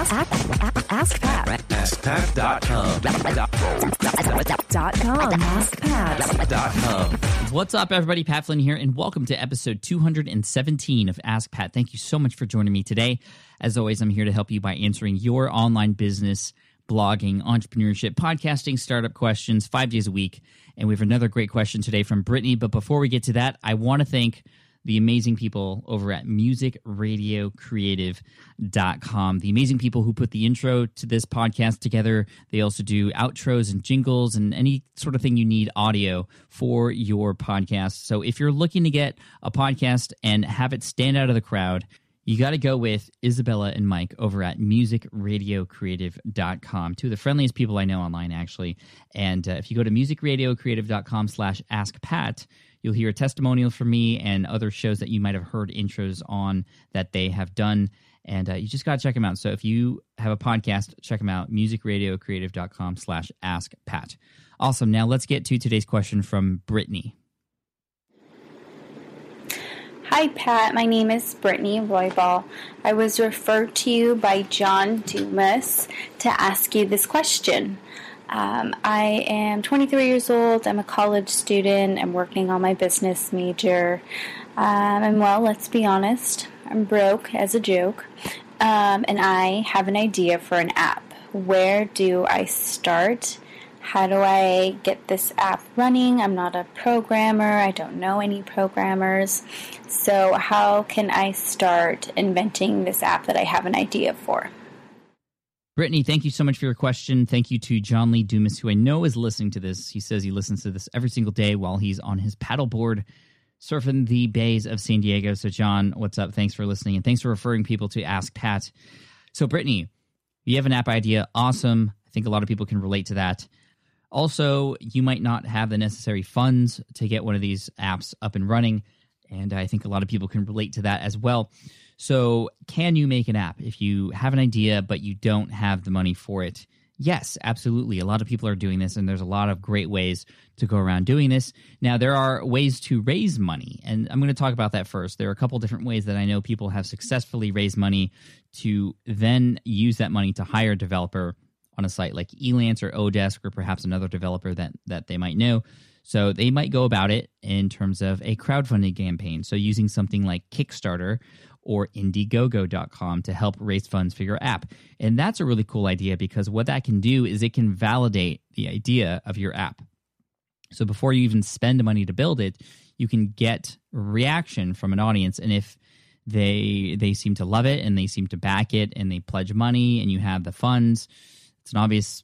Ask, ask, ask Pat. AskPat.com. Dot com. What's up, everybody? Pat Flynn here, and welcome to episode 217 of Ask Pat. Thank you so much for joining me today. As always, I'm here to help you by answering your online business, blogging, entrepreneurship, podcasting, startup questions five days a week. And we have another great question today from Brittany. But before we get to that, I want to thank the amazing people over at musicradiocreative.com. The amazing people who put the intro to this podcast together. They also do outros and jingles and any sort of thing you need audio for your podcast. So if you're looking to get a podcast and have it stand out of the crowd, you got to go with Isabella and Mike over at musicradiocreative.com. Two of the friendliest people I know online, actually. And uh, if you go to musicradiocreative.com slash askpat, you'll hear a testimonial from me and other shows that you might have heard intros on that they have done. And uh, you just got to check them out. So if you have a podcast, check them out, musicradiocreative.com slash ask Pat. Awesome. Now let's get to today's question from Brittany. Hi, Pat. My name is Brittany Roybal. I was referred to you by John Dumas to ask you this question. Um, I am 23 years old. I'm a college student. I'm working on my business major. Um, and well, let's be honest, I'm broke as a joke. Um, and I have an idea for an app. Where do I start? How do I get this app running? I'm not a programmer. I don't know any programmers. So, how can I start inventing this app that I have an idea for? Brittany, thank you so much for your question. Thank you to John Lee Dumas, who I know is listening to this. He says he listens to this every single day while he's on his paddleboard surfing the bays of San Diego. So, John, what's up? Thanks for listening and thanks for referring people to Ask Pat. So, Brittany, you have an app idea. Awesome. I think a lot of people can relate to that. Also, you might not have the necessary funds to get one of these apps up and running. And I think a lot of people can relate to that as well. So, can you make an app if you have an idea but you don't have the money for it? Yes, absolutely. A lot of people are doing this, and there's a lot of great ways to go around doing this. Now, there are ways to raise money, and I'm going to talk about that first. There are a couple different ways that I know people have successfully raised money to then use that money to hire a developer on a site like Elance or Odesk or perhaps another developer that that they might know. So they might go about it in terms of a crowdfunding campaign. So using something like Kickstarter or Indiegogo.com to help raise funds for your app. And that's a really cool idea because what that can do is it can validate the idea of your app. So before you even spend money to build it, you can get reaction from an audience and if they they seem to love it and they seem to back it and they pledge money and you have the funds it's an obvious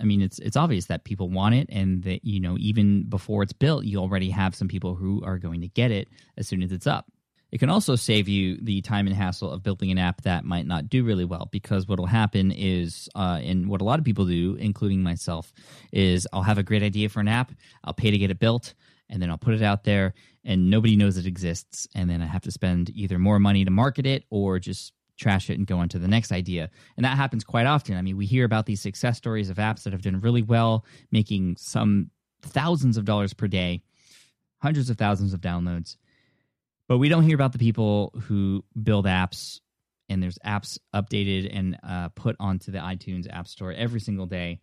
I mean, it's it's obvious that people want it, and that you know even before it's built, you already have some people who are going to get it as soon as it's up. It can also save you the time and hassle of building an app that might not do really well, because what will happen is, uh, and what a lot of people do, including myself, is I'll have a great idea for an app, I'll pay to get it built, and then I'll put it out there, and nobody knows it exists, and then I have to spend either more money to market it or just trash it and go on to the next idea. And that happens quite often. I mean, we hear about these success stories of apps that have done really well, making some thousands of dollars per day, hundreds of thousands of downloads. But we don't hear about the people who build apps and there's apps updated and uh, put onto the iTunes App Store every single day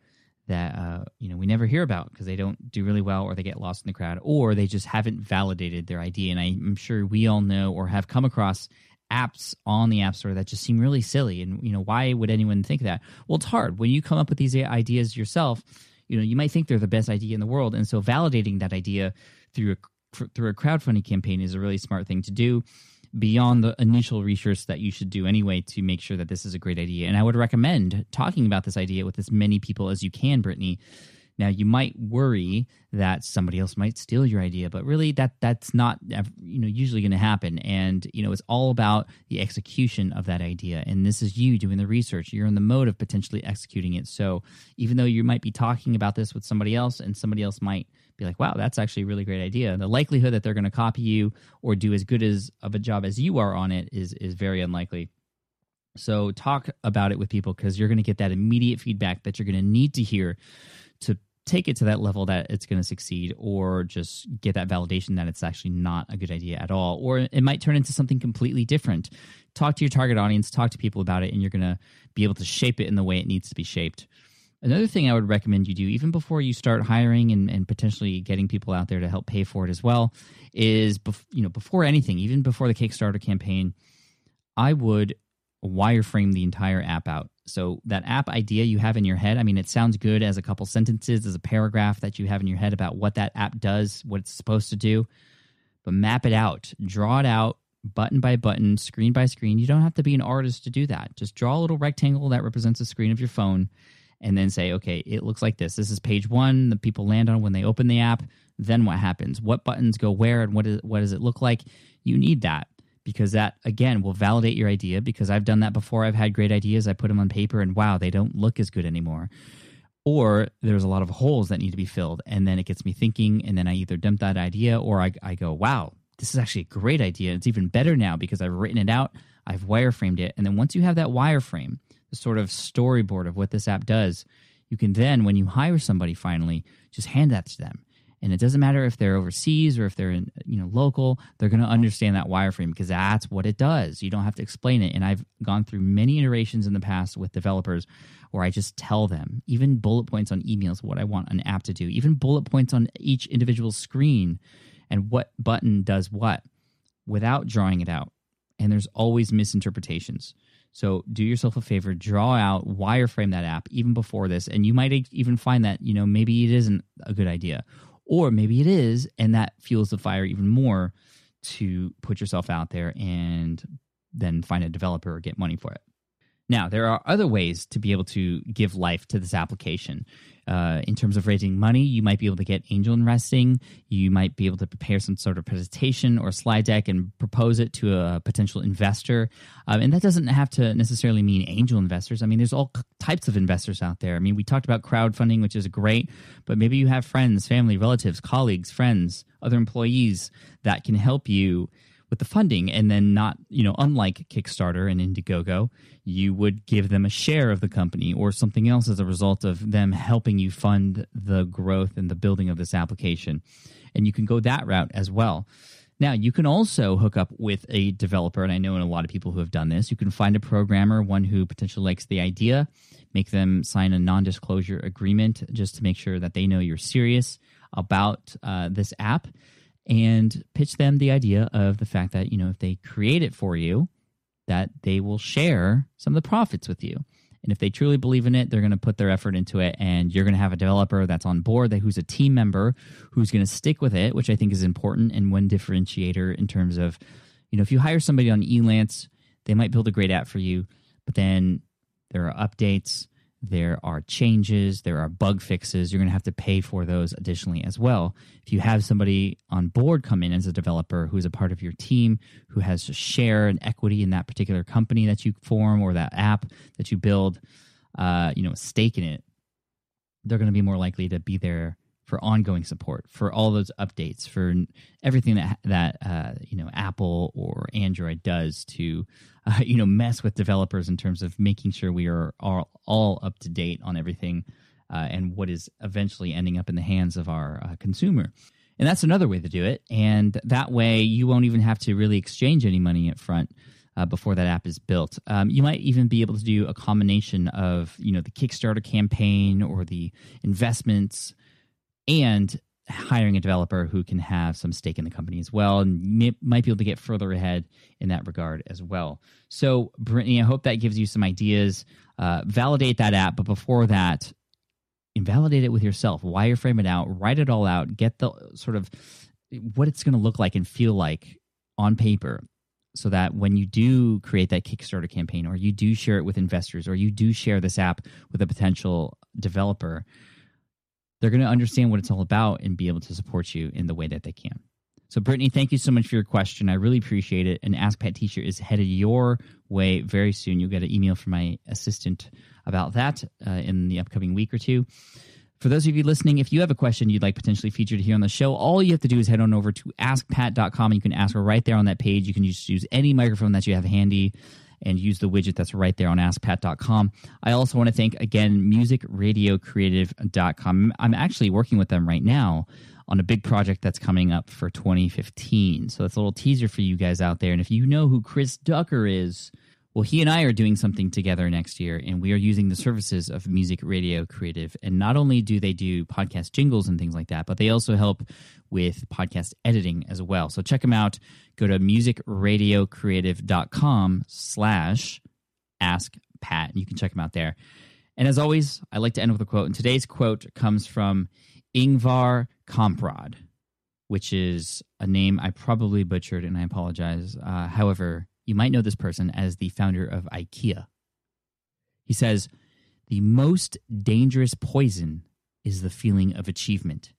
that uh, you know we never hear about because they don't do really well or they get lost in the crowd or they just haven't validated their idea. And I'm sure we all know or have come across apps on the app store that just seem really silly. And you know why would anyone think that? Well it's hard. When you come up with these ideas yourself you know you might think they're the best idea in the world. And so validating that idea through a through a crowdfunding campaign is a really smart thing to do beyond the initial research that you should do anyway to make sure that this is a great idea and i would recommend talking about this idea with as many people as you can brittany now you might worry that somebody else might steal your idea, but really that that's not you know usually going to happen. And you know it's all about the execution of that idea. And this is you doing the research. You're in the mode of potentially executing it. So even though you might be talking about this with somebody else, and somebody else might be like, "Wow, that's actually a really great idea," the likelihood that they're going to copy you or do as good as of a job as you are on it is is very unlikely. So talk about it with people because you're going to get that immediate feedback that you're going to need to hear to take it to that level that it's going to succeed or just get that validation that it's actually not a good idea at all or it might turn into something completely different. Talk to your target audience talk to people about it and you're going to be able to shape it in the way it needs to be shaped another thing i would recommend you do even before you start hiring and, and potentially getting people out there to help pay for it as well is bef- you know before anything even before the kickstarter campaign i would wireframe the entire app out so that app idea you have in your head, I mean, it sounds good as a couple sentences, as a paragraph that you have in your head about what that app does, what it's supposed to do. But map it out, draw it out button by button, screen by screen. You don't have to be an artist to do that. Just draw a little rectangle that represents the screen of your phone and then say, okay, it looks like this. This is page one. The people land on when they open the app. Then what happens? What buttons go where and what, is, what does it look like? You need that because that again will validate your idea because I've done that before. I've had great ideas, I put them on paper and wow, they don't look as good anymore. Or there's a lot of holes that need to be filled and then it gets me thinking and then I either dump that idea or I, I go, wow, this is actually a great idea. It's even better now because I've written it out, I've wireframed it. And then once you have that wireframe, sort of storyboard of what this app does, you can then, when you hire somebody finally, just hand that to them. And it doesn't matter if they're overseas or if they're in you know local they're going to understand that wireframe because that's what it does. You don't have to explain it. And i've gone through many iterations in the past with developers where i just tell them even bullet points on emails what i want an app to do even bullet points on each individual screen and what button does what without drawing it out. And there's always misinterpretations so do yourself a favor, draw out, wireframe that app even before this, and you might even find that you know maybe it isn't a good idea, or maybe it is, and that fuels the fire even more to put yourself out there and then find a developer or get money for it. Now, there are other ways to be able to give life to this application. Uh, in terms of raising money, you might be able to get angel investing. You might be able to prepare some sort of presentation or slide deck and propose it to a potential investor. Um, and that doesn't have to necessarily mean angel investors. I mean, there's all types of investors out there. I mean, we talked about crowdfunding, which is great, but maybe you have friends, family, relatives, colleagues, friends, other employees that can help you with the funding and then not you know unlike kickstarter and indiegogo you would give them a share of the company or something else as a result of them helping you fund the growth and the building of this application. And you can go that route as well. Now you can also hook up with a developer and i know in a lot of people who have done this. You can find a programmer one who potentially likes the idea make them sign a non-disclosure agreement just to make sure that they know you're serious about uh, this app and pitch them the idea of the fact that you know if they create it for you that they will share some of the profits with you. And if they truly believe in it they're going to put their effort into it and you're going to have a developer that's on board that who's a team member who's going to stick with it which i think is important and one differentiator in terms of you know if you hire somebody on elance they might build a great app for you but then there are updates there are changes, there are bug fixes. You're going to have to pay for those additionally as well. If you have somebody on board come in as a developer who's a part of your team, who has a share and equity in that particular company that you form or that app that you build, uh, you know, a stake in it, they're going to be more likely to be there for ongoing support, for all those updates, for everything that that uh, you know Apple or Android does to uh, you know mess with developers in terms of making sure we are all, all up to date on everything uh, and what is eventually ending up in the hands of our uh, consumer. And that's another way to do it. And that way, you won't even have to really exchange any money up front. Uh, before that app is built. Um, you might even be able to do a combination of you know the Kickstarter campaign or the investments and hiring a developer who can have some stake in the company as well and may, might be able to get further ahead in that regard as well. So, Brittany, I hope that gives you some ideas. Uh, validate that app, but before that, invalidate it with yourself. Wireframe it out, write it all out, get the sort of what it's going to look like and feel like on paper so that when you do create that Kickstarter campaign or you do share it with investors or you do share this app with a potential developer, they're going to understand what it's all about and be able to support you in the way that they can. So, Brittany, thank you so much for your question. I really appreciate it. And Ask Pat T-shirt is headed your way very soon. You'll get an email from my assistant about that uh, in the upcoming week or two. For those of you listening, if you have a question you'd like potentially featured here on the show, all you have to do is head on over to askpat.com. And you can ask her right there on that page. You can just use any microphone that you have handy and use the widget that's right there on askpat.com. I also want to thank again musicradiocreative.com. I'm actually working with them right now on a big project that's coming up for 2015. So that's a little teaser for you guys out there. And if you know who Chris Ducker is, well, he and I are doing something together next year, and we are using the services of Music Radio Creative. And not only do they do podcast jingles and things like that, but they also help with podcast editing as well. So check them out. Go to musicradiocreative.com slash ask Pat. And you can check them out there. And as always, I like to end with a quote. And today's quote comes from Ingvar Kamprad, which is a name I probably butchered, and I apologize. Uh, however, you might know this person as the founder of IKEA. He says, The most dangerous poison is the feeling of achievement.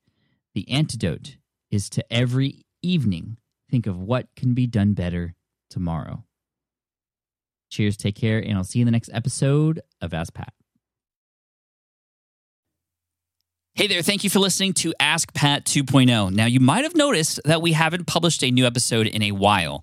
The antidote is to every evening think of what can be done better tomorrow. Cheers, take care, and I'll see you in the next episode of Ask Pat. Hey there, thank you for listening to Ask Pat 2.0. Now, you might have noticed that we haven't published a new episode in a while.